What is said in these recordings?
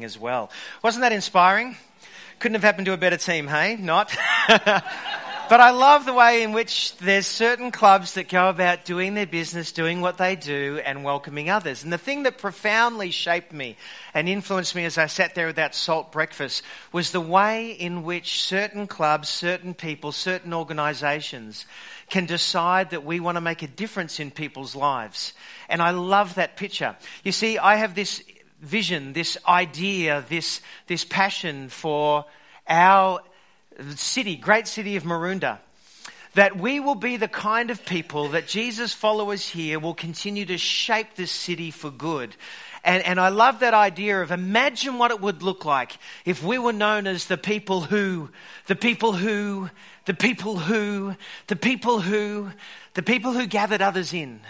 as well. Wasn't that inspiring? Couldn't have happened to a better team, hey? Not? but I love the way in which there's certain clubs that go about doing their business, doing what they do, and welcoming others. And the thing that profoundly shaped me and influenced me as I sat there with that salt breakfast was the way in which certain clubs, certain people, certain organizations can decide that we want to make a difference in people's lives. And I love that picture. You see, I have this vision, this idea, this, this passion for our city, great city of Maroondah. That we will be the kind of people that Jesus' followers here will continue to shape this city for good. And, and I love that idea of imagine what it would look like if we were known as the people who, the people who, the people who, the people who, the people who gathered others in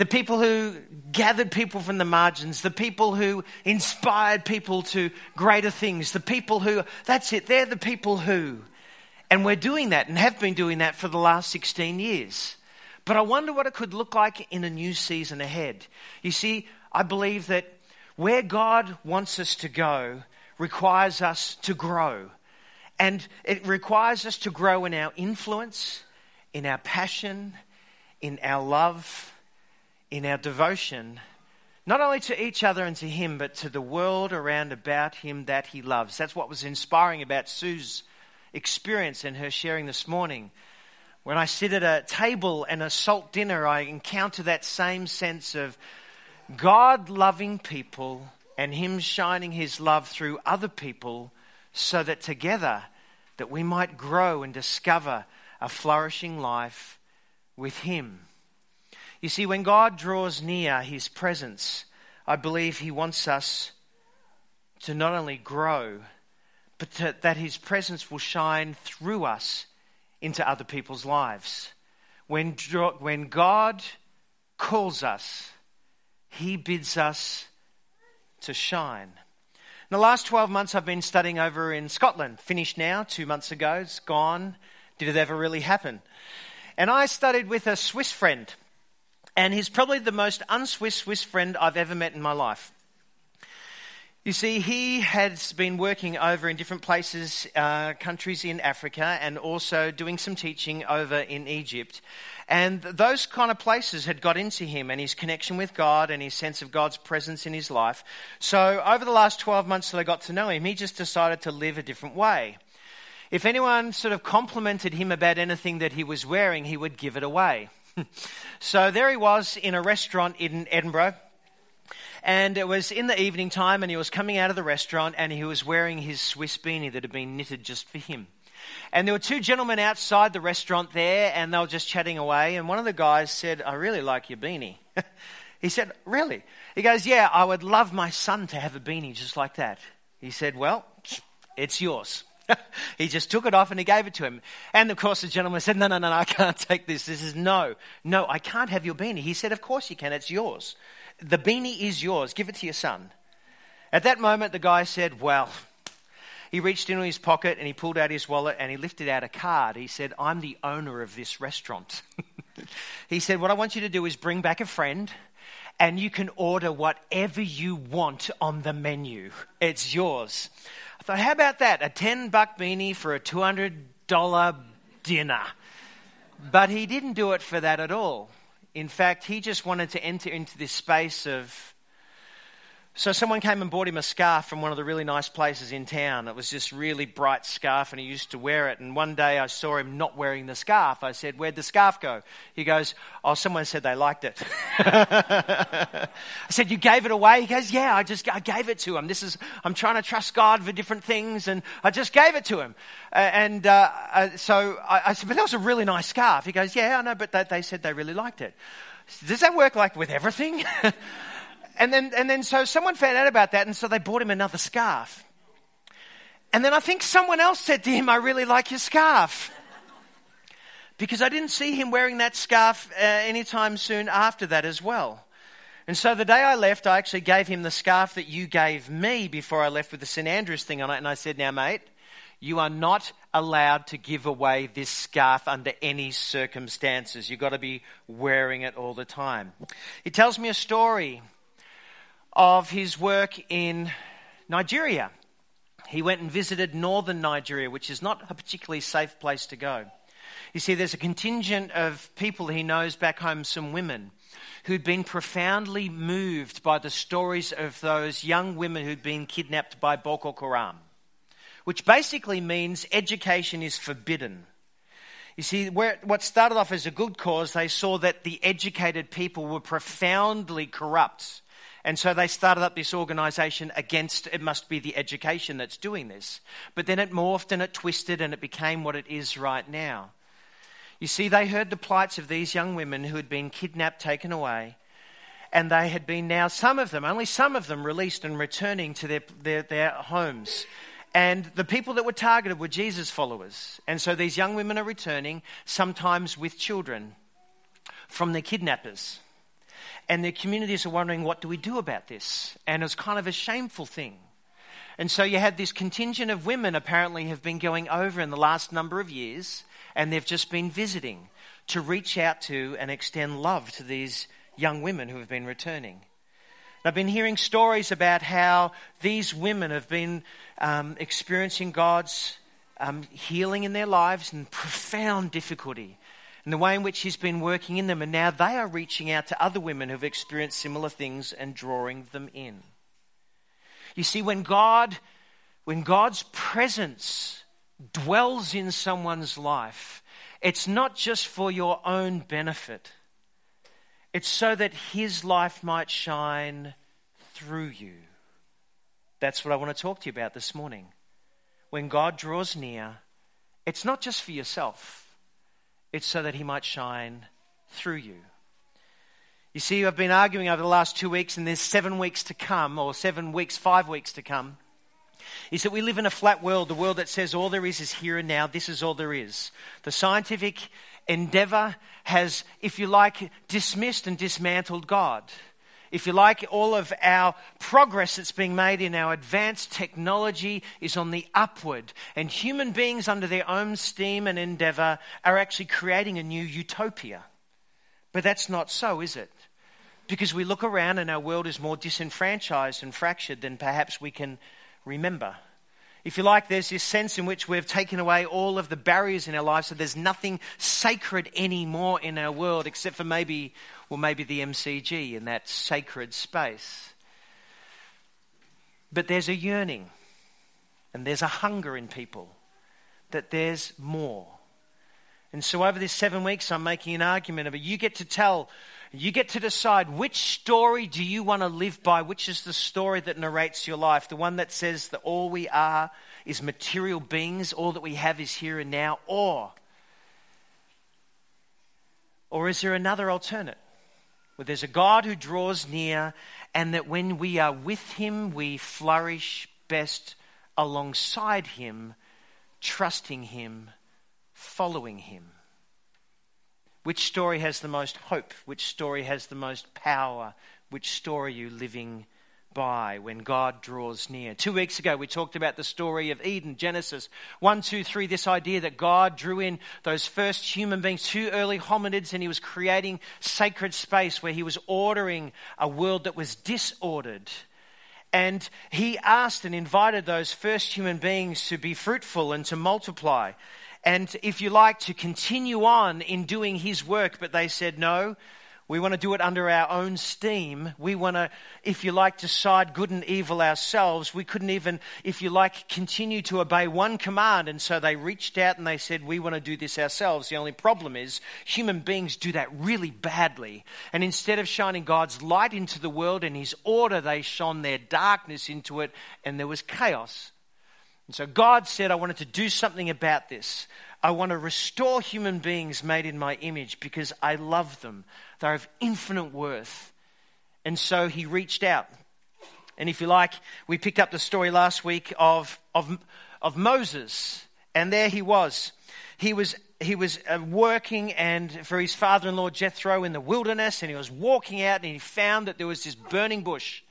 the people who gathered people from the margins, the people who inspired people to greater things, the people who, that's it, they're the people who. And we're doing that and have been doing that for the last 16 years. But I wonder what it could look like in a new season ahead. You see, I believe that where God wants us to go requires us to grow. And it requires us to grow in our influence, in our passion, in our love, in our devotion, not only to each other and to Him, but to the world around about Him that He loves. That's what was inspiring about Sue's experience and her sharing this morning. When I sit at a table and a salt dinner, I encounter that same sense of God loving people and Him shining His love through other people so that together that we might grow and discover a flourishing life with Him. You see, when God draws near his presence, I believe he wants us to not only grow, but to, that his presence will shine through us into other people's lives. When, when God calls us, he bids us to shine. In the last 12 months, I've been studying over in Scotland. Finished now, two months ago. It's gone. Did it ever really happen? And I studied with a Swiss friend and he's probably the most unswiss Swiss friend I've ever met in my life. You see, he has been working over in different places, uh, countries in Africa, and also doing some teaching over in Egypt. And those kind of places had got into him and his connection with God and his sense of God's presence in his life. So, over the last 12 months that I got to know him, he just decided to live a different way. If anyone sort of complimented him about anything that he was wearing, he would give it away. so there he was in a restaurant in Edinburgh. And it was in the evening time, and he was coming out of the restaurant, and he was wearing his Swiss beanie that had been knitted just for him. And there were two gentlemen outside the restaurant there, and they were just chatting away. And one of the guys said, I really like your beanie. he said, Really? He goes, Yeah, I would love my son to have a beanie just like that. He said, Well, it's yours. he just took it off and he gave it to him. And of course, the gentleman said, No, no, no, I can't take this. This is no, no, I can't have your beanie. He said, Of course you can, it's yours. The beanie is yours. Give it to your son. At that moment, the guy said, Well, he reached into his pocket and he pulled out his wallet and he lifted out a card. He said, I'm the owner of this restaurant. he said, What I want you to do is bring back a friend and you can order whatever you want on the menu. It's yours. I thought, how about that? A 10 buck beanie for a $200 dinner. But he didn't do it for that at all. In fact, he just wanted to enter into this space of so someone came and bought him a scarf from one of the really nice places in town. It was this really bright scarf and he used to wear it. And one day I saw him not wearing the scarf. I said, Where'd the scarf go? He goes, Oh, someone said they liked it. I said, You gave it away? He goes, Yeah, I just I gave it to him. This is, I'm trying to trust God for different things and I just gave it to him. And uh, uh, so I, said, But that was a really nice scarf. He goes, Yeah, I know, but they said they really liked it. Does that work like with everything? and then, and then so someone found out about that, and so they bought him another scarf. And then I think someone else said to him, I really like your scarf. Because I didn't see him wearing that scarf uh, anytime soon after that as well. And so the day I left, I actually gave him the scarf that you gave me before I left with the St. Andrews thing on it. And I said, Now, mate, you are not allowed to give away this scarf under any circumstances. You've got to be wearing it all the time. He tells me a story of his work in Nigeria. He went and visited northern Nigeria, which is not a particularly safe place to go. You see, there's a contingent of people he knows back home, some women, who'd been profoundly moved by the stories of those young women who'd been kidnapped by Boko Haram, which basically means education is forbidden. You see, where, what started off as a good cause, they saw that the educated people were profoundly corrupt. And so they started up this organization against it must be the education that's doing this. But then it morphed and it twisted and it became what it is right now. You see, they heard the plights of these young women who had been kidnapped, taken away, and they had been now, some of them, only some of them, released and returning to their, their, their homes. And the people that were targeted were Jesus followers. And so these young women are returning, sometimes with children, from their kidnappers. And their communities are wondering, what do we do about this? And it's kind of a shameful thing. And so you had this contingent of women apparently have been going over in the last number of years and they've just been visiting to reach out to and extend love to these young women who have been returning. I've been hearing stories about how these women have been um, experiencing God's um, healing in their lives and profound difficulty, and the way in which He's been working in them, and now they are reaching out to other women who've experienced similar things and drawing them in. You see, when God, when God's presence dwells in someone's life, it's not just for your own benefit, it's so that his life might shine through you. That's what I want to talk to you about this morning. When God draws near, it's not just for yourself, it's so that he might shine through you. You see, I've been arguing over the last two weeks, and there's seven weeks to come, or seven weeks, five weeks to come is that we live in a flat world, the world that says all there is is here and now, this is all there is. The scientific endeavor has, if you like, dismissed and dismantled God. If you like, all of our progress that's being made in our advanced technology is on the upward. And human beings, under their own steam and endeavor, are actually creating a new utopia. But that's not so, is it? Because we look around and our world is more disenfranchised and fractured than perhaps we can remember. If you like, there's this sense in which we've taken away all of the barriers in our lives, so there's nothing sacred anymore in our world except for maybe, well, maybe the MCG in that sacred space. But there's a yearning and there's a hunger in people that there's more. And so over these seven weeks, I'm making an argument of it. You get to tell you get to decide which story do you want to live by, which is the story that narrates your life, the one that says that all we are is material beings, all that we have is here and now, or or is there another alternate? Where there's a God who draws near, and that when we are with Him, we flourish best alongside Him, trusting Him, following Him. Which story has the most hope? Which story has the most power? Which story are you living by when God draws near? Two weeks ago, we talked about the story of Eden, Genesis 1, 2, 3, this idea that God drew in those first human beings, two early hominids, and he was creating sacred space where he was ordering a world that was disordered. And he asked and invited those first human beings to be fruitful and to multiply and if you like, to continue on in doing his work, but they said, no, we want to do it under our own steam. We want to, if you like, decide good and evil ourselves. We couldn't even, if you like, continue to obey one command. And so they reached out and they said, we want to do this ourselves. The only problem is human beings do that really badly. And instead of shining God's light into the world and his order, they shone their darkness into it and there was chaos. And so God said, I wanted to do something about this. I want to restore human beings made in my image because I love them. They're of infinite worth. And so he reached out. And if you like, we picked up the story last week of, of, of Moses. And there he was. He was, he was uh, working and for his father-in-law Jethro in the wilderness and he was walking out and he found that there was this burning bush.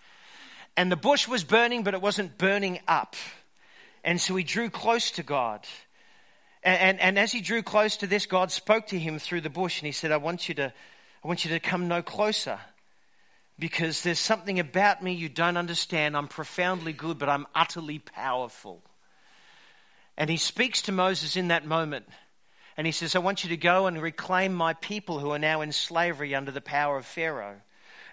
And the bush was burning, but it wasn't burning up. And so he drew close to God. And, and, and, as he drew close to this, God spoke to him through the bush and he said, I want you to, I want you to come no closer. because there's something about me you don't understand. I'm profoundly good, but I'm utterly powerful. And he speaks to Moses in that moment. And he says, I want you to go and reclaim my people who are now in slavery under the power of Pharaoh.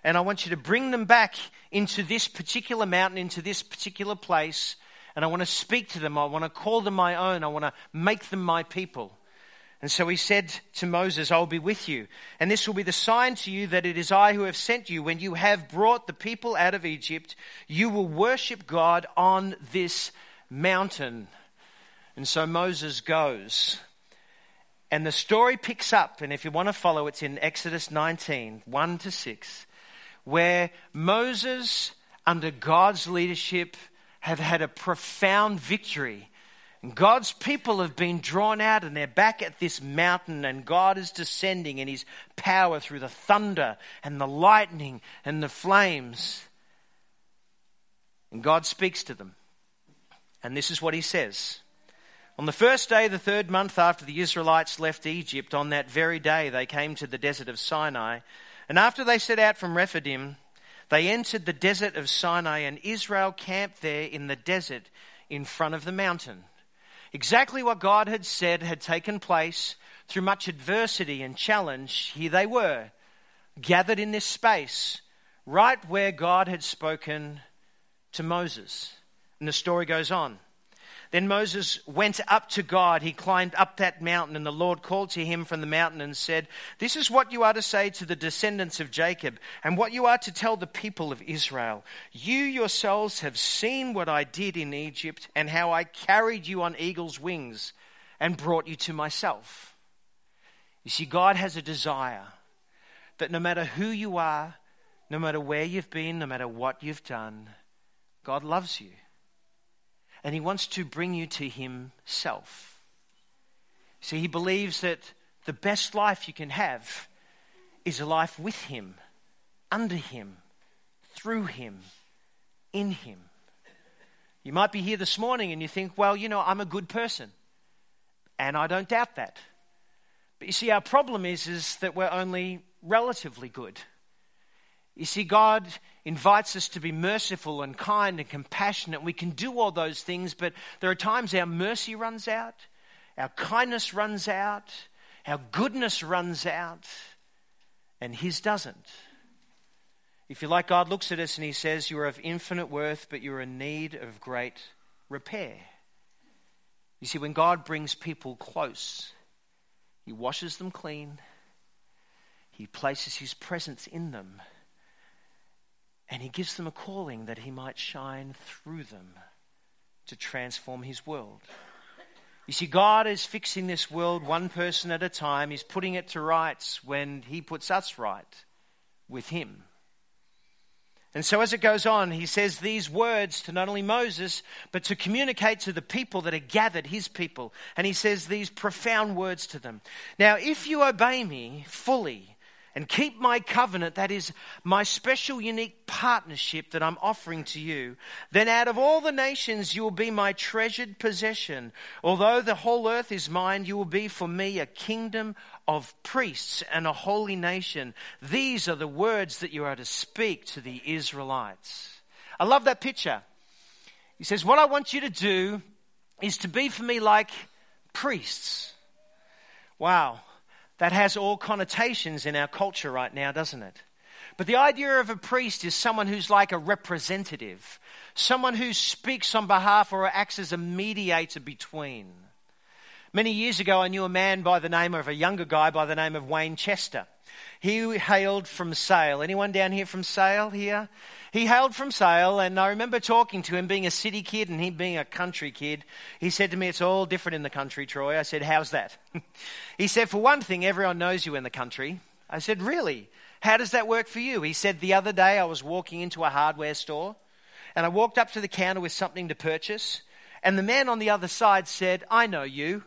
And I want you to bring them back into this particular mountain, into this particular place. And I want to speak to them. I want to call them my own. I want to make them my people. And so he said to Moses, I will be with you. And this will be the sign to you that it is I who have sent you. When you have brought the people out of Egypt, you will worship God on this mountain. And so Moses goes. And the story picks up, and if you want to follow, it's in Exodus 19 1 to 6, where Moses, under God's leadership, have had a profound victory. And God's people have been drawn out and they're back at this mountain, and God is descending in his power through the thunder and the lightning and the flames. And God speaks to them. And this is what he says on the first day, of the third month after the Israelites left Egypt, on that very day they came to the desert of Sinai. And after they set out from Rephidim, they entered the desert of Sinai, and Israel camped there in the desert in front of the mountain. Exactly what God had said had taken place through much adversity and challenge. Here they were, gathered in this space, right where God had spoken to Moses. And the story goes on. Then Moses went up to God. He climbed up that mountain, and the Lord called to him from the mountain and said, This is what you are to say to the descendants of Jacob, and what you are to tell the people of Israel. You yourselves have seen what I did in Egypt, and how I carried you on eagle's wings and brought you to myself. You see, God has a desire that no matter who you are, no matter where you've been, no matter what you've done, God loves you and he wants to bring you to himself. See, he believes that the best life you can have is a life with him, under him, through him, in him. You might be here this morning and you think, well, you know, I'm a good person. And I don't doubt that. But you see, our problem is, is that we're only relatively good. You see, God invites us to be merciful and kind and compassionate. We can do all those things, but there are times our mercy runs out, our kindness runs out, our goodness runs out, and His doesn't. If you like, God looks at us and He says, You are of infinite worth, but you're in need of great repair. You see, when God brings people close, He washes them clean, He places His presence in them and he gives them a calling that he might shine through them to transform his world. You see, God is fixing this world one person at a time. He's putting it to rights when he puts us right with him. And so, as it goes on, he says these words to not only Moses, but to communicate to the people that are gathered, his people. And he says these profound words to them. Now, if you obey me fully, and keep my covenant, that is my special, unique partnership that I'm offering to you, then out of all the nations you will be my treasured possession. Although the whole earth is mine, you will be for me a kingdom of priests and a holy nation. These are the words that you are to speak to the Israelites. I love that picture. He says, What I want you to do is to be for me like priests. Wow. That has all connotations in our culture right now, doesn't it? But the idea of a priest is someone who's like a representative, someone who speaks on behalf or acts as a mediator between. Many years ago, I knew a man by the name of a younger guy by the name of Wayne Chester. He hailed from Sale. Anyone down here from Sale here? He hailed from Sale, and I remember talking to him, being a city kid and him being a country kid. He said to me, It's all different in the country, Troy. I said, How's that? he said, For one thing, everyone knows you in the country. I said, Really? How does that work for you? He said, The other day I was walking into a hardware store, and I walked up to the counter with something to purchase, and the man on the other side said, I know you.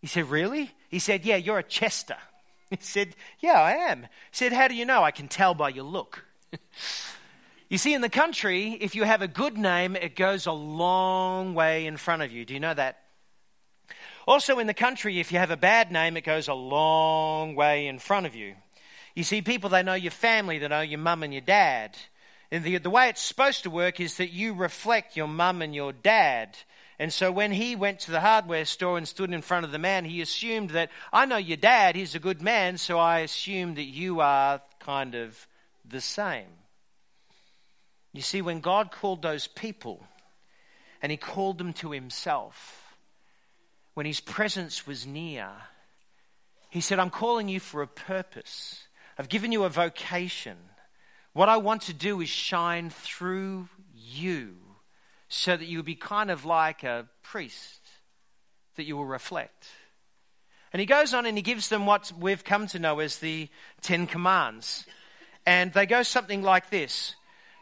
He said, Really? He said, Yeah, you're a Chester. He said, Yeah, I am. He said, How do you know? I can tell by your look. you see, in the country, if you have a good name, it goes a long way in front of you. Do you know that? Also, in the country, if you have a bad name, it goes a long way in front of you. You see, people, they know your family, they know your mum and your dad. And the, the way it's supposed to work is that you reflect your mum and your dad. And so when he went to the hardware store and stood in front of the man, he assumed that, I know your dad, he's a good man, so I assume that you are kind of the same. You see, when God called those people, and he called them to himself, when his presence was near, he said, I'm calling you for a purpose. I've given you a vocation. What I want to do is shine through you so that you'll be kind of like a priest that you will reflect. And he goes on and he gives them what we've come to know as the Ten Commands. And they go something like this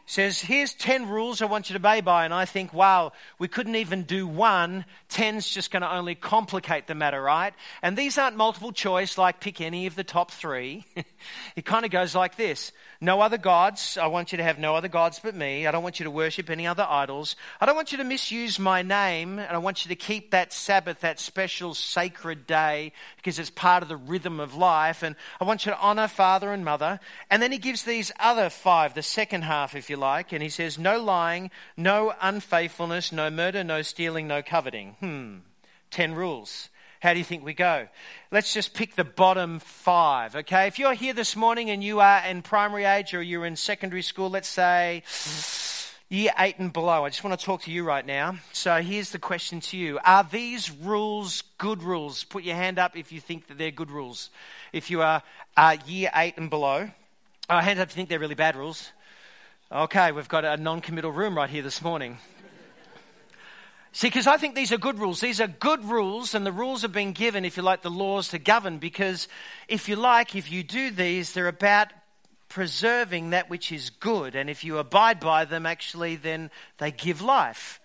says, Here's 10 rules I want you to obey by. And I think, wow, we couldn't even do one. Ten's just going to only complicate the matter, right? And these aren't multiple choice, like pick any of the top three. it kind of goes like this no other gods. I want you to have no other gods but me. I don't want you to worship any other idols. I don't want you to misuse my name. And I want you to keep that Sabbath, that special sacred day, because it's part of the rhythm of life. And I want you to honor father and mother. And then he gives these other five, the second half, if you like. And he says, no lying, no unfaithfulness, no murder, no stealing, no coveting. Hmm. Ten rules. How do you think we go? Let's just pick the bottom five, okay? If you're here this morning and you are in primary age or you're in secondary school, let's say year eight and below, I just want to talk to you right now. So here's the question to you Are these rules good rules? Put your hand up if you think that they're good rules. If you are uh, year eight and below, uh, hand up if you think they're really bad rules. Okay, we've got a non committal room right here this morning. See, because I think these are good rules. These are good rules, and the rules have been given, if you like, the laws to govern, because if you like, if you do these, they're about preserving that which is good. And if you abide by them, actually, then they give life.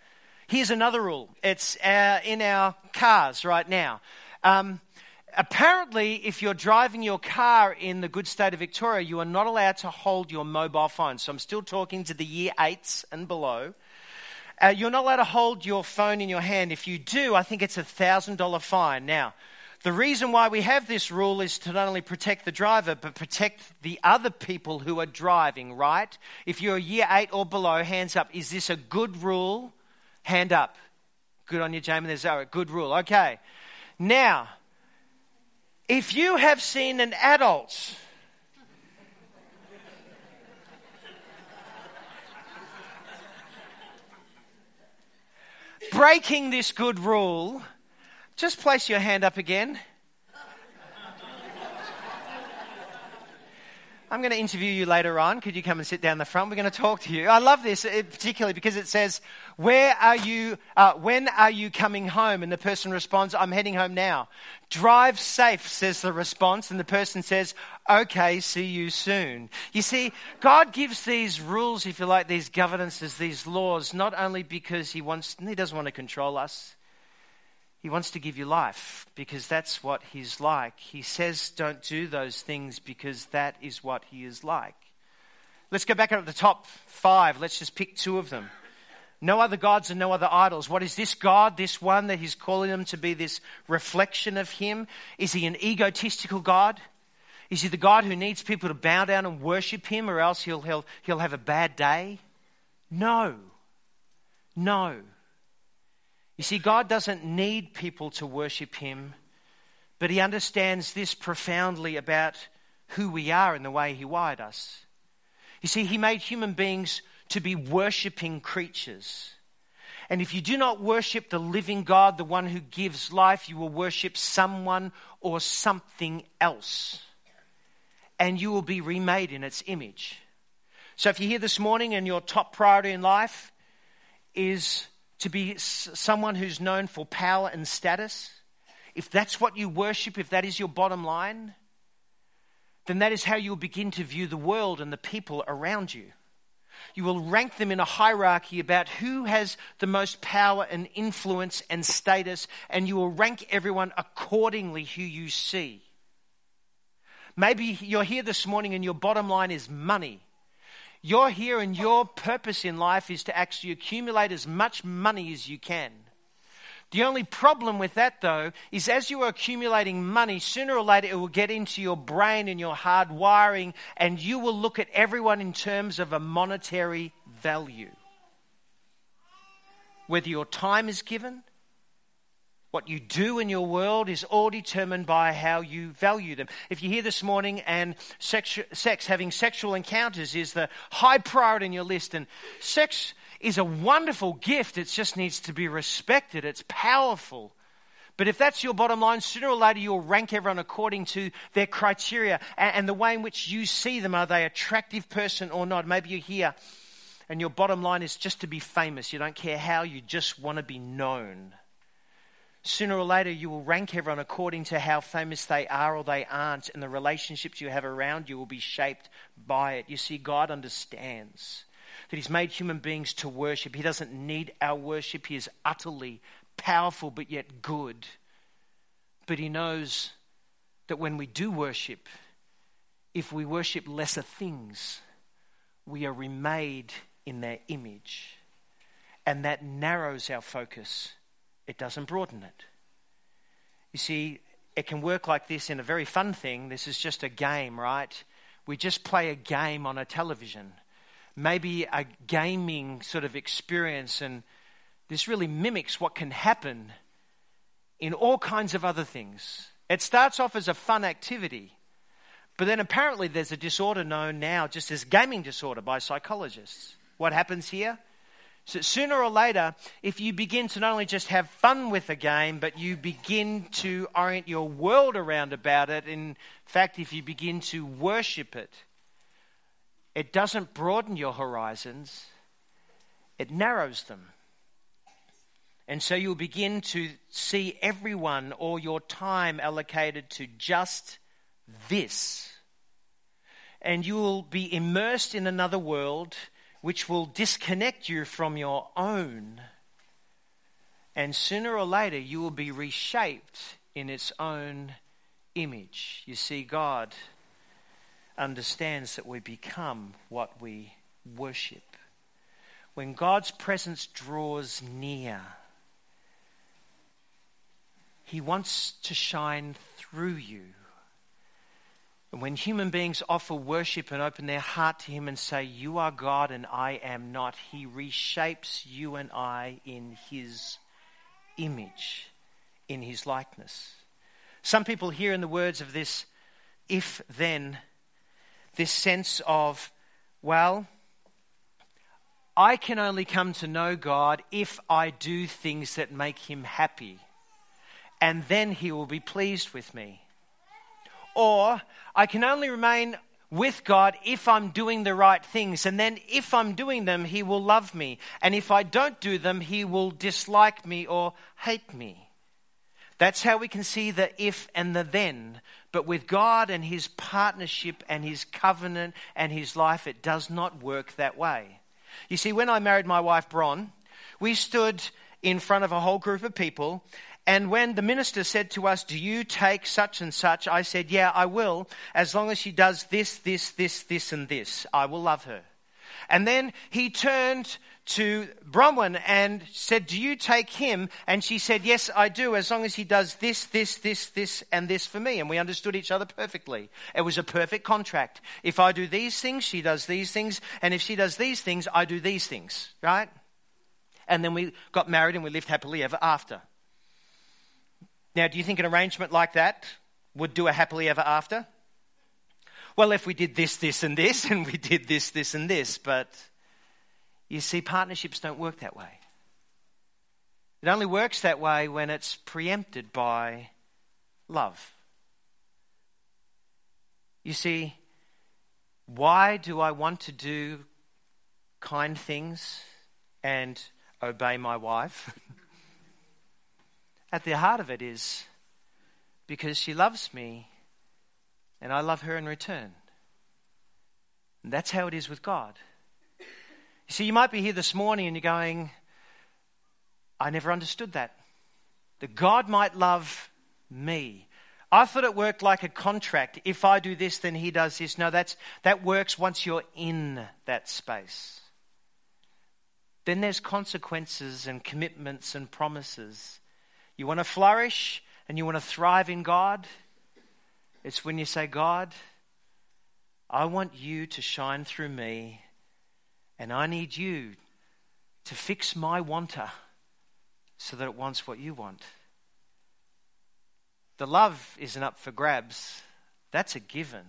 Here's another rule it's uh, in our cars right now. Um, apparently, if you're driving your car in the good state of Victoria, you are not allowed to hold your mobile phone. So I'm still talking to the year eights and below. Uh, you're not allowed to hold your phone in your hand. If you do, I think it's a $1,000 fine. Now, the reason why we have this rule is to not only protect the driver, but protect the other people who are driving, right? If you're a year eight or below, hands up. Is this a good rule? Hand up. Good on you, Jamie. There's a good rule. Okay. Now, if you have seen an adult breaking this good rule, just place your hand up again. I'm going to interview you later on. Could you come and sit down the front? We're going to talk to you. I love this, uh, particularly because it says, "Where are you? Uh, when are you coming home?" And the person responds, "I'm heading home now." Drive safe, says the response, and the person says, "Okay, see you soon." You see, God gives these rules, if you like, these governances, these laws, not only because He wants, He doesn't want to control us. He wants to give you life because that's what He's like. He says, don't do those things because that is what He is like. Let's go back up to the top five. Let's just pick two of them. No other gods and no other idols. What is this God, this one that He's calling them to be this reflection of Him? Is He an egotistical God? Is He the God who needs people to bow down and worship Him or else He'll, he'll, he'll have a bad day? No. No. You see, God doesn't need people to worship Him, but He understands this profoundly about who we are and the way He wired us. You see, He made human beings to be worshipping creatures. And if you do not worship the living God, the one who gives life, you will worship someone or something else. And you will be remade in its image. So if you're here this morning and your top priority in life is to be someone who's known for power and status, if that's what you worship, if that is your bottom line, then that is how you'll begin to view the world and the people around you. You will rank them in a hierarchy about who has the most power and influence and status, and you will rank everyone accordingly who you see. Maybe you're here this morning and your bottom line is money. You're here and your purpose in life is to actually accumulate as much money as you can The only problem with that, though, is as you are accumulating money, sooner or later it will get into your brain and your hard wiring, and you will look at everyone in terms of a monetary value. Whether your time is given, what you do in your world is all determined by how you value them. If you're here this morning and sex, sex, having sexual encounters is the high priority on your list, and sex is a wonderful gift, it just needs to be respected, it's powerful. But if that's your bottom line, sooner or later you'll rank everyone according to their criteria and, and the way in which you see them. Are they attractive person or not? Maybe you're here and your bottom line is just to be famous. You don't care how, you just want to be known sooner or later you will rank everyone according to how famous they are or they aren't, and the relationships you have around you will be shaped by it. You see, God understands that He's made human beings to worship. He doesn't need our worship, He is utterly powerful but yet good. But He knows that when we do worship, if we worship lesser things, we are remade in their image. And that narrows our focus it doesn't broaden it. You see, it can work like this in a very fun thing. This is just a game, right? We just play a game on a television, maybe a gaming sort of experience, and this really mimics what can happen in all kinds of other things. It starts off as a fun activity, but then apparently there's a disorder known now just as gaming disorder by psychologists. What happens here? So sooner or later, if you begin to not only just have fun with a game, but you begin to orient your world around about it, in fact, if you begin to worship it, it doesn't broaden your horizons, it narrows them. And so you'll begin to see everyone or your time allocated to just this. And you will be immersed in another world which will disconnect you from your own. And sooner or later, you will be reshaped in its own image. You see, God understands that we become what we worship. When God's presence draws near, He wants to shine through you. And when human beings offer worship and open their heart to Him and say, You are God and I am not, He reshapes you and I in His image, in His likeness. Some people hear in the words of this, if then, this sense of, well, I can only come to know God if I do things that make Him happy, and then He will be pleased with me. Or I can only remain with God if I'm doing the right things. And then if I'm doing them, He will love me. And if I don't do them, He will dislike me or hate me. That's how we can see the if and the then. But with God and His partnership and His covenant and His life, it does not work that way. You see, when I married my wife, Bron, we stood in front of a whole group of people and when the minister said to us, Do you take such and such? I said, Yeah, I will, as long as she does this, this, this, this, and this. I will love her. And then he turned to Bronwyn and said, Do you take him? And she said, Yes, I do, as long as he does this, this, this, this, and this for me. And we understood each other perfectly. It was a perfect contract. If I do these things, she does these things. And if she does these things, I do these things. Right? And then we got married and we lived happily ever after. Now, do you think an arrangement like that would do a happily ever after? Well, if we did this, this, and this, and we did this, this, and this, but you see, partnerships don't work that way. It only works that way when it's preempted by love. You see, why do I want to do kind things and obey my wife? at the heart of it is because she loves me and I love her in return. And that's how it is with God. You see, you might be here this morning and you're going, I never understood that. That God might love me. I thought it worked like a contract. If I do this, then he does this. No, that's, that works once you're in that space. Then there's consequences and commitments and promises You want to flourish and you want to thrive in God? It's when you say, God, I want you to shine through me, and I need you to fix my wanter so that it wants what you want. The love isn't up for grabs, that's a given.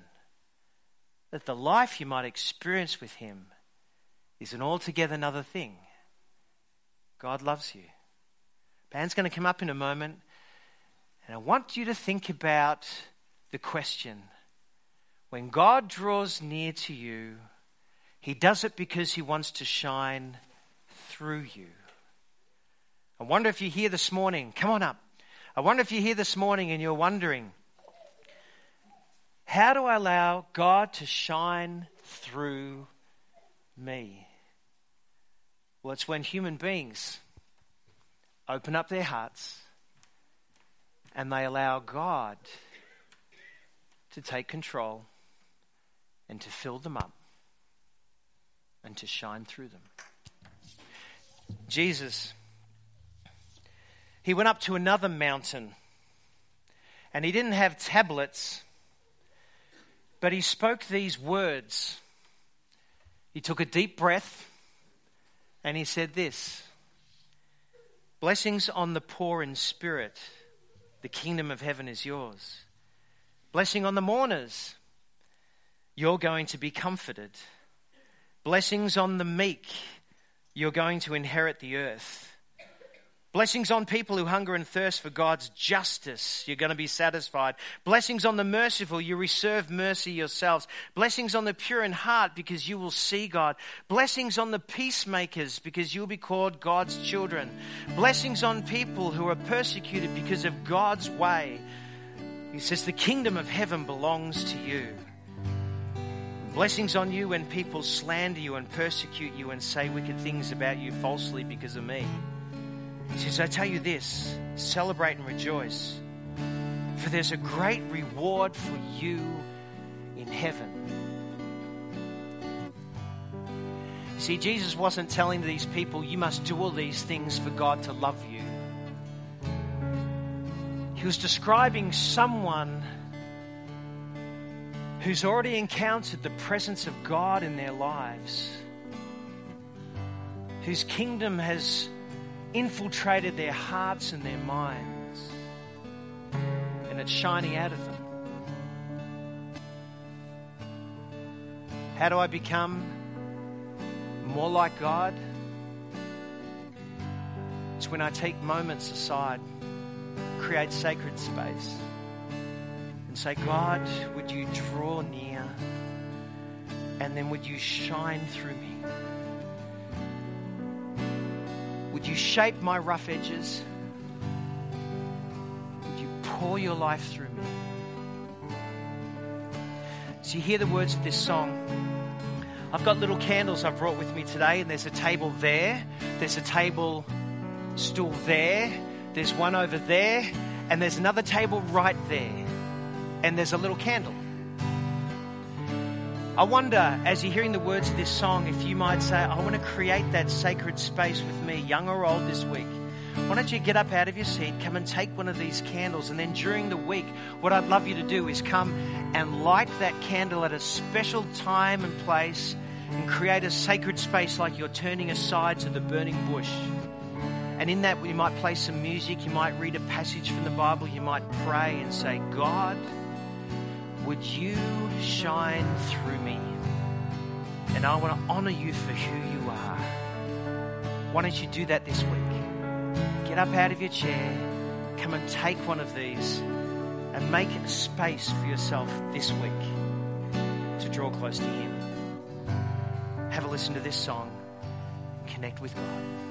That the life you might experience with Him is an altogether another thing. God loves you. Band's going to come up in a moment, and I want you to think about the question when God draws near to you, He does it because He wants to shine through you. I wonder if you're here this morning. Come on up. I wonder if you're here this morning and you're wondering, how do I allow God to shine through me? Well, it's when human beings open up their hearts and they allow God to take control and to fill them up and to shine through them. Jesus, he went up to another mountain and he didn't have tablets, but he spoke these words. He took a deep breath and he said this Blessings on the poor in spirit, the kingdom of heaven is yours. Blessing on the mourners, you're going to be comforted. Blessings on the meek, you're going to inherit the earth. Blessings on people who hunger and thirst for God's justice. You're going to be satisfied. Blessings on the merciful. You reserve mercy yourselves. Blessings on the pure in heart because you will see God. Blessings on the peacemakers because you'll be called God's children. Blessings on people who are persecuted because of God's way. He says the kingdom of heaven belongs to you. Blessings on you when people slander you and persecute you and say wicked things about you falsely because of me. He says, I tell you this celebrate and rejoice, for there's a great reward for you in heaven. See, Jesus wasn't telling these people, you must do all these things for God to love you. He was describing someone who's already encountered the presence of God in their lives, whose kingdom has infiltrated their hearts and their minds, and it's shining out of them. How do I become more like God? It's when I take moments aside, create sacred space and say, God, would you draw near? And then would you shine through me? You shape my rough edges? Would you pour your life through me? So you hear the words of this song. I've got little candles I've brought with me today, and there's a table there, there's a table still there, there's one over there, and there's another table right there and there's a little candle. I wonder, as you're hearing the words of this song, if you might say, I want to create that sacred space with me, young or old, this week. Why don't you get up out of your seat, come and take one of these candles, and then during the week, what I'd love you to do is come and light that candle at a special time and place and create a sacred space like you're turning aside to the burning bush. And in that, you might play some music, you might read a passage from the Bible, you might pray and say, God, would you shine through me? And I want to honor you for who you are. Why don't you do that this week? Get up out of your chair, come and take one of these, and make space for yourself this week to draw close to Him. Have a listen to this song, connect with God.